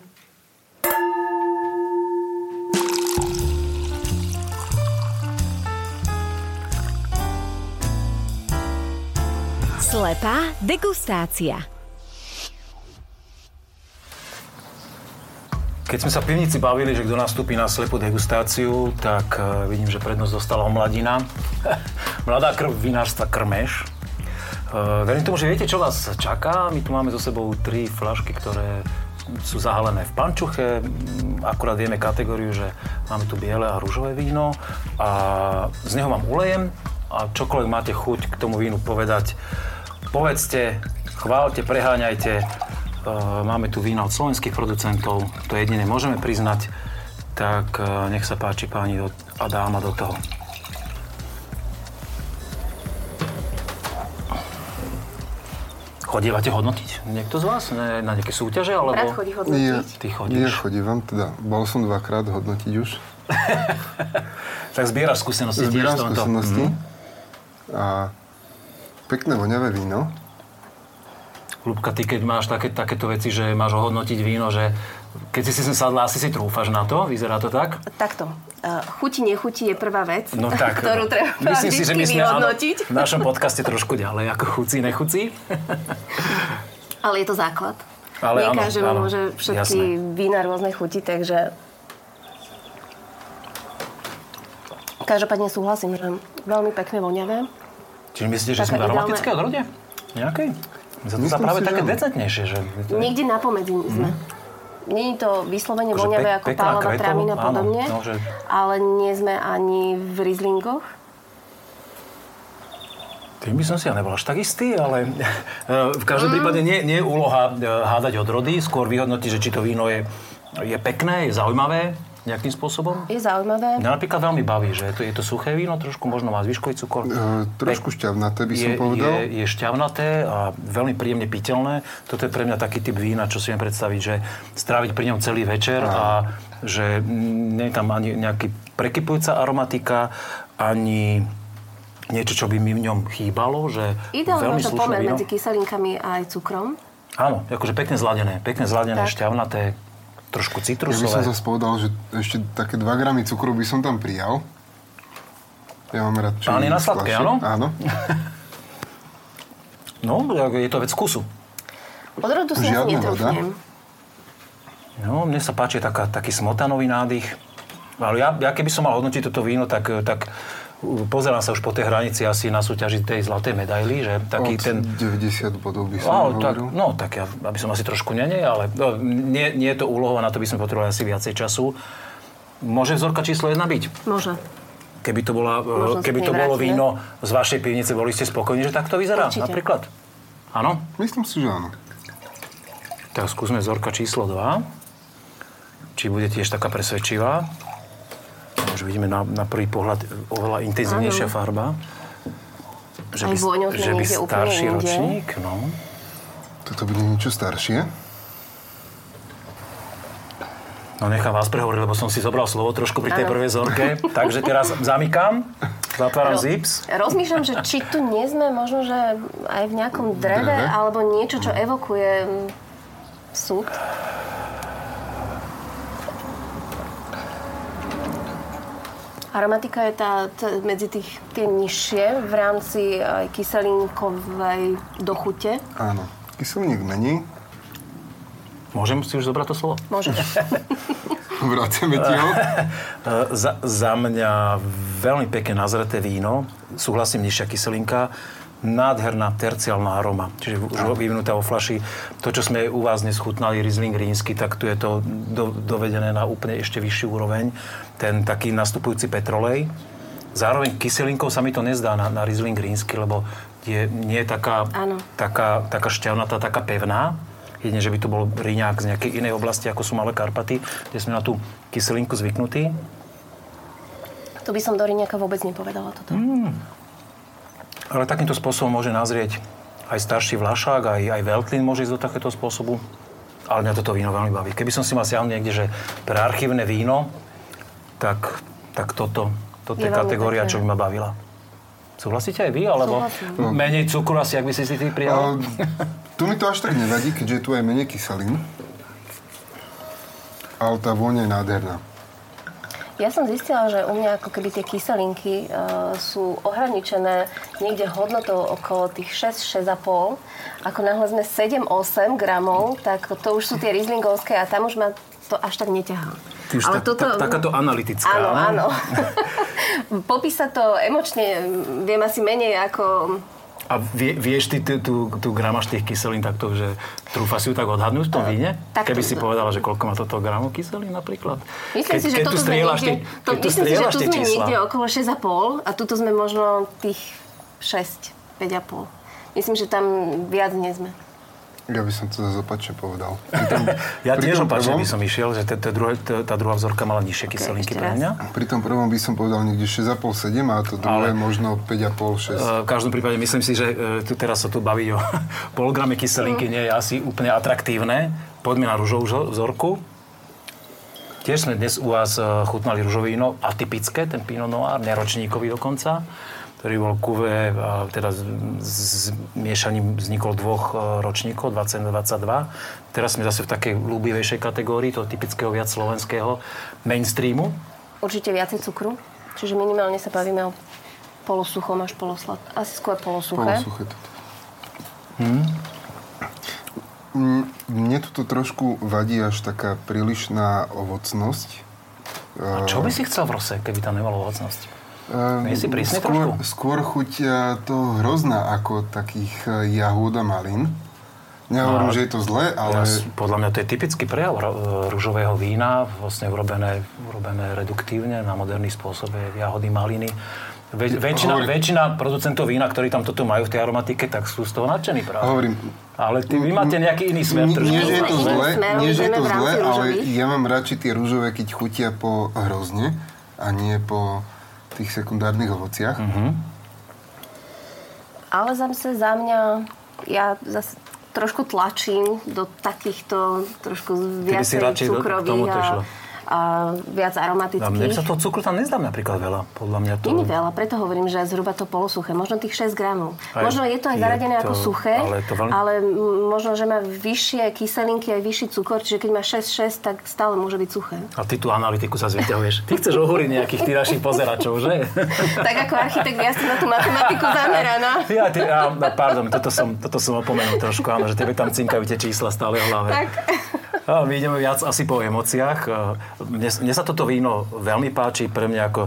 Slepá degustácia. Keď sme sa v pivnici bavili, že kto nastúpi na slepú degustáciu, tak uh, vidím, že prednosť dostala omladina. Mladá krv vinárstva Krmeš. Uh, verím tomu, že viete, čo vás čaká. My tu máme so sebou tri flašky, ktoré sú zahalené v pančuche. Akurát vieme kategóriu, že máme tu biele a rúžové víno. A z neho vám ulejem a čokoľvek máte chuť k tomu vínu povedať, povedzte, chválte, preháňajte. E, máme tu vína od slovenských producentov, to jediné môžeme priznať. Tak e, nech sa páči páni a dáma do toho. Chodievate hodnotiť? Niekto z vás? Ne, na nejaké súťaže? Alebo... Brat chodí hodnotiť. Nie, Ty chodíš? Nie, chodívam, teda bol som dvakrát hodnotiť už. tak zbieraš skúsenosti. Zbieram skúsenosti. Mm-hmm. A Pekné voňavé víno. Lubka, ty keď máš také, takéto veci, že máš ohodnotiť víno, že keď si si sem sadla, asi si trúfaš na to? Vyzerá to tak? Takto. Uh, chuti, nechutí je prvá vec, no tak, ktorú treba myslím si, že my sme vyhodnotiť. Áno, v našom podcaste trošku ďalej, ako chuci, nechuci. Ale je to základ. Ale Nie každému môže všetky jasné. vína rôzne chuti, takže každopádne súhlasím, že veľmi pekne voňavé. Čiže myslíte, že sme aromatické odrode? Nejakej? Za to sa práve také decentnejšie. Že... Niekde na pomedzi sme. Mm. Je to vyslovene akože voňavé ako pálová trávina a podobne, no, že... ale nie sme ani v Rieslingoch. Tým by som si ja nebol až tak istý, ale eh, v každom mm. prípade nie, nie je úloha eh, hádať odrody, skôr vyhodnotiť, že či to víno je, je pekné, je zaujímavé, nejakým spôsobom? Je zaujímavé. Mňa napríklad veľmi baví, že je to, je to suché víno, trošku možno má zvyškový cukor. E, trošku šťavnaté by som je, povedal. Je, je šťavnaté a veľmi príjemne piteľné. Toto je pre mňa taký typ vína, čo si viem predstaviť, že stráviť pri ňom celý večer a, a že nie je tam ani nejaký prekypujúca aromatika, ani niečo, čo by mi v ňom chýbalo. Že Ideálne to pomer medzi kyselinkami a aj cukrom. Áno, akože pekne zladené, pekne zladené, tak. šťavnaté, trošku citrusové. Ja by som zase povedal, že ešte také 2 gramy cukru by som tam prijal. Ja mám rád Pán je na sladké, áno? Áno. no, je to vec vkusu. Odrodu si asi netrúfnem. No, mne sa páči taká, taký smotanový nádych. Ale ja, ja keby som mal hodnotiť toto víno, tak, tak pozerám sa už po tej hranici asi na súťaži tej zlatej medaily, že taký Od ten... 90 bodov by som no, tak, no, tak ja, aby som asi trošku nenej, ale no, nie, nie je to úlohou, na to by sme potrebovali asi viacej času. Môže vzorka číslo 1 byť? Môže. Keby to, bola, keby to bolo víno z vašej pivnice, boli ste spokojní, že takto vyzerá? Určite. Napríklad? Áno? Myslím si, že áno. Tak skúsme vzorka číslo 2. Či bude tiež taká presvedčivá. Už vidíme na, na prvý pohľad oveľa intenzívnejšia ano. farba. Že by, že by starší ročník, no. Toto bude niečo staršie. No nechám vás prehovoriť, lebo som si zobral slovo trošku pri tej ano. prvej zorke. Takže teraz zamykám, zatváram Ro- zips. Rozmýšľam, že či tu nie sme možno, že aj v nejakom dreve, dreve? alebo niečo, čo evokuje súd. Aromatika je tá, tá medzi tých, tie nižšie v rámci aj kyselinkovej dochute. Áno. Kyselník mení. Môžem si už zobrať to slovo? Môžem. Vraceme ti ho. za, za mňa veľmi pekne nazreté víno. Súhlasím, nižšia kyselinka nádherná terciálna aroma, čiže už vyvinutá vo flaši. To, čo sme u vás dnes chutnali, Riesling rínsky, tak tu je to do, dovedené na úplne ešte vyšší úroveň. Ten taký nastupujúci petrolej. Zároveň kyselinkou sa mi to nezdá na, na Riesling rínsky, lebo je, nie je taká, taká, taká šťavnatá, taká pevná. Jedine, že by to bol Ríňák z nejakej inej oblasti, ako sú Malé Karpaty, kde sme na tú kyselinku zvyknutí. To by som do Ríňaka vôbec nepovedala toto. Mm. Ale takýmto spôsobom môže nazrieť aj starší vlašák, aj, aj Veltlin môže ísť do takéto spôsobu. Ale mňa toto víno veľmi baví. Keby som si mal siahnuť niekde, že pre archívne víno, tak, tak toto, toto je, je kategória, čo by ma bavila. Súhlasíte aj vy? Alebo Súhlasím. menej cukru asi, ak by si si ty prijal? tu mi to až tak nevadí, keďže je tu aj menej kyselín. Ale tá vôňa je nádherná. Ja som zistila, že u mňa ako keby tie kyselinky uh, sú ohraničené niekde hodnotou okolo tých 6-6,5. Ako náhle sme 7-8 gramov, tak to už sú tie rizlingovské a tam už ma to až tak neťahá. Ty už Ale tak, toto... tak, takáto analytická. Áno, áno. Popísať to emočne viem asi menej ako a vie, vieš ty tú, tú, tú gramaž tých kyselín takto, že trúfa si ju tak odhadnúť v tom víne? Tak Keby to, si povedala, že koľko má toto gramov kyselín napríklad? Myslím keď, si, že keď toto sme niekde, to, myslím si, že tu sme niekde okolo 6,5 a tuto sme možno tých 6, 5,5. Myslím, že tam viac nie sme. Ja by som to zase opačne povedal. Tom, ja tiež opačne prvom, by som išiel, že tá, druhá, tá druhá vzorka mala nižšie okay, kyselinky pre mňa. Pri tom prvom by som povedal niekde 6,5-7 a to druhé Ale, možno 5,5-6. V každom prípade myslím si, že e, tu teraz sa tu baví o pol grame kyselinky, mm. nie je asi úplne atraktívne. Poďme na rúžovú vzorku. Tiež sme dnes u vás e, chutnali rúžové víno, atypické, ten Pinot Noir, neročníkový dokonca ktorý bol kuve, teda s miešaním vznikol dvoch e, ročníkov, 2022. Teraz sme zase v takej ľúbivejšej kategórii, toho typického viac slovenského mainstreamu. Určite viacej cukru, čiže minimálne sa bavíme o polosuchom až poloslad. Asi skôr polosuché. Polosuché toto. Hmm. Mne to trošku vadí až taká prílišná ovocnosť. A čo by si chcel v rose, keby tam nemalo ovocnosť? Uh, si prísne skôr, trošku? Skôr chuť e, to hrozná ako takých e, jahúd a malín. Nehovorím, no, že je to zlé, ale... Ja, podľa mňa to je typický prejav rúžového vína, vlastne urobené, urobené reduktívne na moderný spôsob, jahody, maliny. Ve, väčšina, väčšina producentov vína, ktorí tam toto majú v tej aromatike, tak sú z toho nadšení práve. Hovorím. Ale ty, vy máte nejaký iný smer. Nie, nie, že je to zle, nie, že je to zle ale ja mám radšej tie rúžové, keď chutia po hrozne a nie po tých sekundárnych ovociach. Mm-hmm. Ale zase za mňa, ja zase trošku tlačím do takýchto trošku viacej cukrových a viac aromatických. A mne sa toho cukru tam nezdá napríklad veľa, podľa mňa to... Nie veľa, preto hovorím, že zhruba to polosuché. Možno tých 6 gramov. Aj možno je to aj zaradené to, ako suché, ale, to veľmi... ale možno, že má vyššie kyselinky aj vyšší cukor, čiže keď má 6-6, tak stále môže byť suché. A ty tú analytiku sa zvyťahuješ. Ty chceš ohúriť nejakých ty našich pozeračov, že? tak ako architekt, ja som na tú matematiku zameraná. Ja, ty, a, pardon, toto som, toto som opomenul trošku, áno, že tebe tam cinkajú tie čísla stále v hlave. Tak. My ideme viac asi po emóciách. Mne, mne sa toto víno veľmi páči, pre mňa ako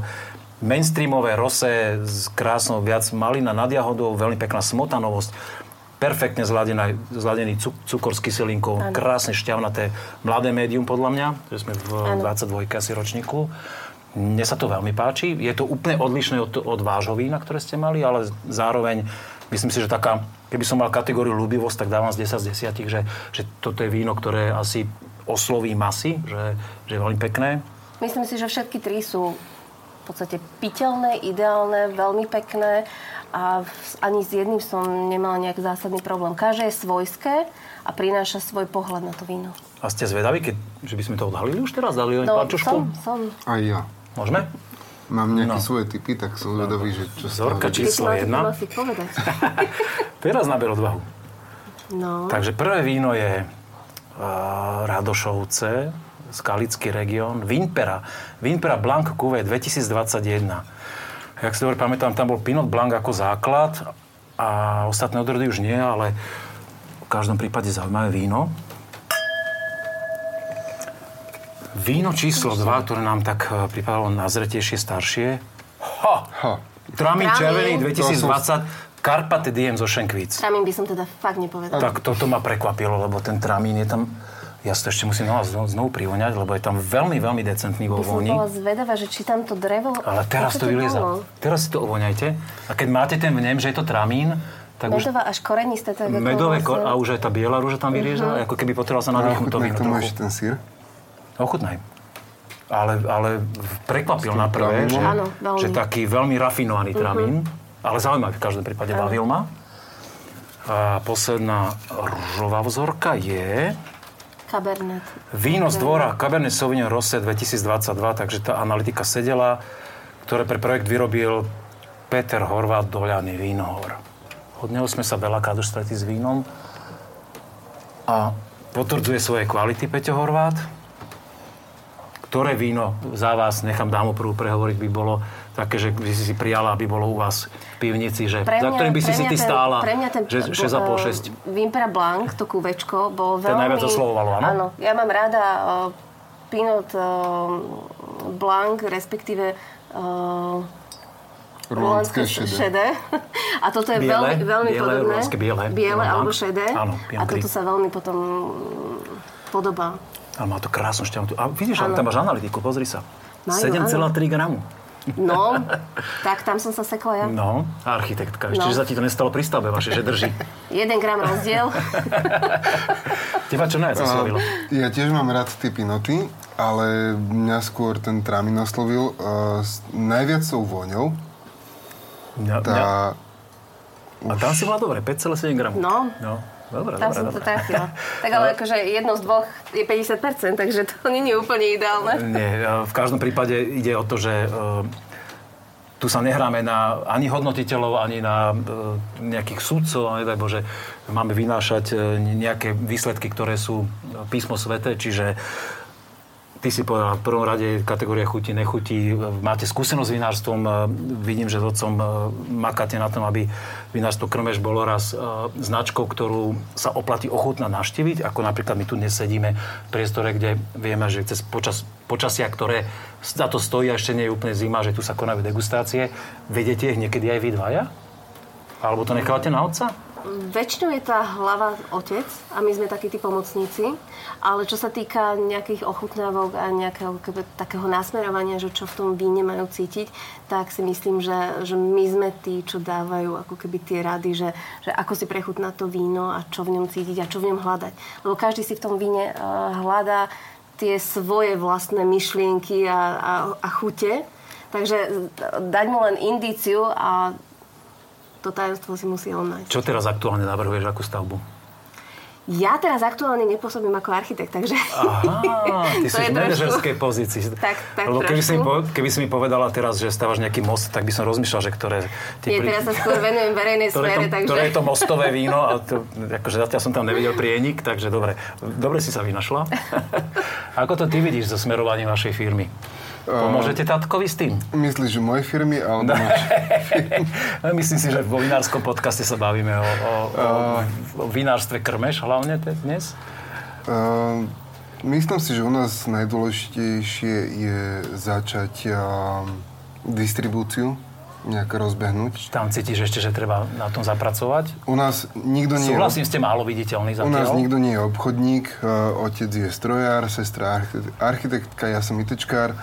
mainstreamové rose s krásnou viac malina nad jahodou, veľmi pekná smotanovosť, perfektne zladený, zladený cukor s kyselinkou, ano. krásne šťavnaté mladé médium podľa mňa, že sme v ano. 22 asi ročníku. Mne sa to veľmi páči. Je to úplne odlišné od, od vášho vína, ktoré ste mali, ale zároveň myslím si, že taká keby som mal kategóriu ľúbivosť, tak dávam z 10 z 10, že, že toto je víno, ktoré asi osloví masy, že, že je veľmi pekné. Myslím si, že všetky tri sú v podstate piteľné, ideálne, veľmi pekné a ani s jedným som nemala nejak zásadný problém. Každé je svojské a prináša svoj pohľad na to víno. A ste zvedaví, keď, že by sme to odhalili už teraz? Dali no, som, som. Aj ja. Môžeme? Mám nejaké no. svoje typy, tak som zvedavý, že čo Zorka číslo jedna. Teraz naber odvahu. No. Takže prvé víno je uh, Radošovce Skalický región, Vinpera. Vinpera Blanc Cuvée 2021. Jak si dobre pamätám, tam bol Pinot Blanc ako základ a ostatné odrody už nie, ale v každom prípade zaujímavé víno. Víno číslo 2, ktoré nám tak e, pripadalo nazretejšie, staršie. Ha! ha. Tramín červený 2020. Karpate Diem zo Šenkvíc. Tramín by som teda fakt nepovedal. Tak toto ma prekvapilo, lebo ten tramín je tam... Ja si to ešte musím znovu, znovu privoňať, lebo je tam veľmi, veľmi decentný vo vôni. Ja som bola zvedavá, že či tam to drevo... Ale teraz to vylieza. Teraz si to ovoňajte. A keď máte ten vnem, že je to tramín, tak Medová už... až korenisté. Tak medové vlastne... a už aj tá biela rúža tam vyrieza, uh-huh. ako keby potreboval sa nadýchnuť to víno. Ochutnaj ten sír? Ochutnaj. Ale, ale prekvapil na prvé, že, Áno, že taký veľmi rafinovaný tramín. Uh-huh ale zaujímavý v každom prípade Vavilma. A posledná rúžová vzorka je... Cabernet. Víno z dvora Cabernet Sauvignon Rosé 2022, takže tá analytika sedela, ktoré pre projekt vyrobil Peter Horvát Doľaný vínohor. Od neho sme sa veľakrát už stretli s vínom a potvrdzuje svoje kvality Peťo Horvát. Ktoré víno za vás, nechám dámu prvú prehovoriť, by bolo také, že by si si prijala, aby bolo u vás v pivnici, že, mňa, za ktorým by si si ty stála, pre mňa ten, že 6,5, 6. Vimpera Blanc, to kúvečko, bol veľmi... Ten najviac oslovovalo, áno? Áno, ja mám rada uh, Pinot uh, Blanc, respektíve uh, Rulánske šedé. šedé. A toto je biele, veľmi, veľmi biele, podobné. biele, biele alebo šedé. Áno, a toto sa veľmi potom podobá. Ale má to krásnu šťavnú. A vidíš, ale tam máš analytiku, pozri sa. 7,3 gramu. No, tak tam som sa sekla ja. No, architektka. Ešte, no. že sa ti to nestalo pri stavbe vaše, že drží. Jeden gram rozdiel. Teba čo najviac oslovilo? Ja tiež mám rád tie pinoty, ale mňa skôr ten trámin oslovil uh, najviac tou vôňou. Mňa, tá... mňa... A tam si bola dobre, 5,7 gramov. No. no. Dobre, Tam dobre, som dobre. to trafila. Tak ale akože jedno z dvoch je 50%, takže to nie je úplne ideálne. Nie, v každom prípade ide o to, že e, tu sa nehráme na ani hodnotiteľov, ani na e, nejakých súdcov, nedaj Bože, máme vynášať e, nejaké výsledky, ktoré sú písmo svete, čiže Ty si povedal, v prvom rade kategória chutí, nechutí. Máte skúsenosť s vinárstvom. Vidím, že s otcom makáte na tom, aby vinárstvo Krmeš bolo raz značkou, ktorú sa oplatí ochutná naštíviť. Ako napríklad my tu dnes sedíme v priestore, kde vieme, že cez počas, počasia, ktoré za to stojí a ešte nie je úplne zima, že tu sa konajú degustácie. Vedete ich niekedy aj vy dvaja? Alebo to nechávate na otca? Väčšinou je tá hlava otec a my sme takí tí pomocníci, ale čo sa týka nejakých ochutnávok a nejakého keby, takého nasmerovania, že čo v tom víne majú cítiť, tak si myslím, že, že my sme tí, čo dávajú ako keby tie rady, že, že ako si prechutná to víno a čo v ňom cítiť a čo v ňom hľadať. Lebo každý si v tom víne uh, hľadá tie svoje vlastné myšlienky a, a, a chute. Takže dať mu len indíciu a to tajomstvo si musí on nájsť. Čo teraz aktuálne navrhuješ, akú stavbu? Ja teraz aktuálne nepôsobím ako architekt, takže... Aha, ty si v manažerskej pozícii. Tak, tak Lebo keby si, mi, keby si mi povedala teraz, že stávaš nejaký most, tak by som rozmýšľal, že ktoré... Nie, pri... teraz sa skôr venujem verejnej sfére, takže... Ktoré je to mostové víno a to, akože zatiaľ som tam nevidel prienik, takže dobre. Dobre si sa vynašla. Ako to ty vidíš so smerovaním vašej firmy? Pomôžete tatkovi s tým? Myslíš, že mojej firmy alebo Myslím si, že vo vinárskom podcaste sa bavíme o, o, o, o vinárstve krmeš hlavne dnes. Uh, myslím si, že u nás najdôležitejšie je začať uh, distribúciu nejak rozbehnúť. Tam cítiš ešte, že treba na tom zapracovať? U nás nikto nie Súhlasím, je... ste málo viditeľný zatiaľ. U nás nikto nie je obchodník, otec je strojár, sestra architektka, ja som ITčkár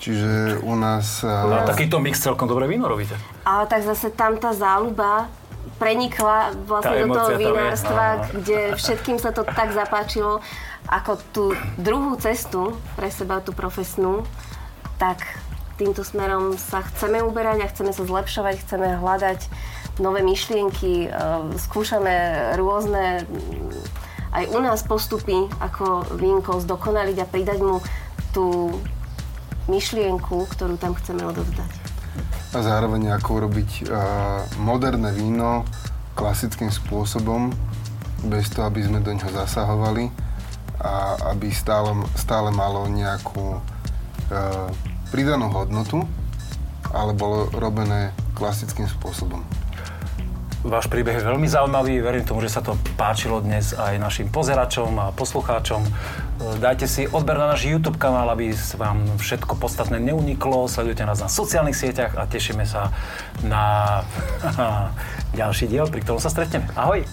Čiže u nás... No, takýto mix celkom dobre víno robíte. Ale tak zase tam tá záľuba prenikla vlastne do toho vinárstva, kde všetkým sa to tak zapáčilo, ako tú druhú cestu pre seba, tú profesnú, tak týmto smerom sa chceme uberať a chceme sa zlepšovať, chceme hľadať nové myšlienky, e, skúšame rôzne aj u nás postupy, ako vínko zdokonaliť a pridať mu tú myšlienku, ktorú tam chceme odovzdať. A zároveň ako urobiť moderné víno klasickým spôsobom, bez toho, aby sme do ňoho zasahovali a aby stále, stále malo nejakú pridanú hodnotu, ale bolo robené klasickým spôsobom. Váš príbeh je veľmi zaujímavý, verím tomu, že sa to páčilo dnes aj našim pozeračom a poslucháčom. Dajte si odber na náš YouTube kanál, aby vám všetko podstatné neuniklo. Sledujte nás na sociálnych sieťach a tešíme sa na ďalší diel, pri ktorom sa stretneme. Ahoj!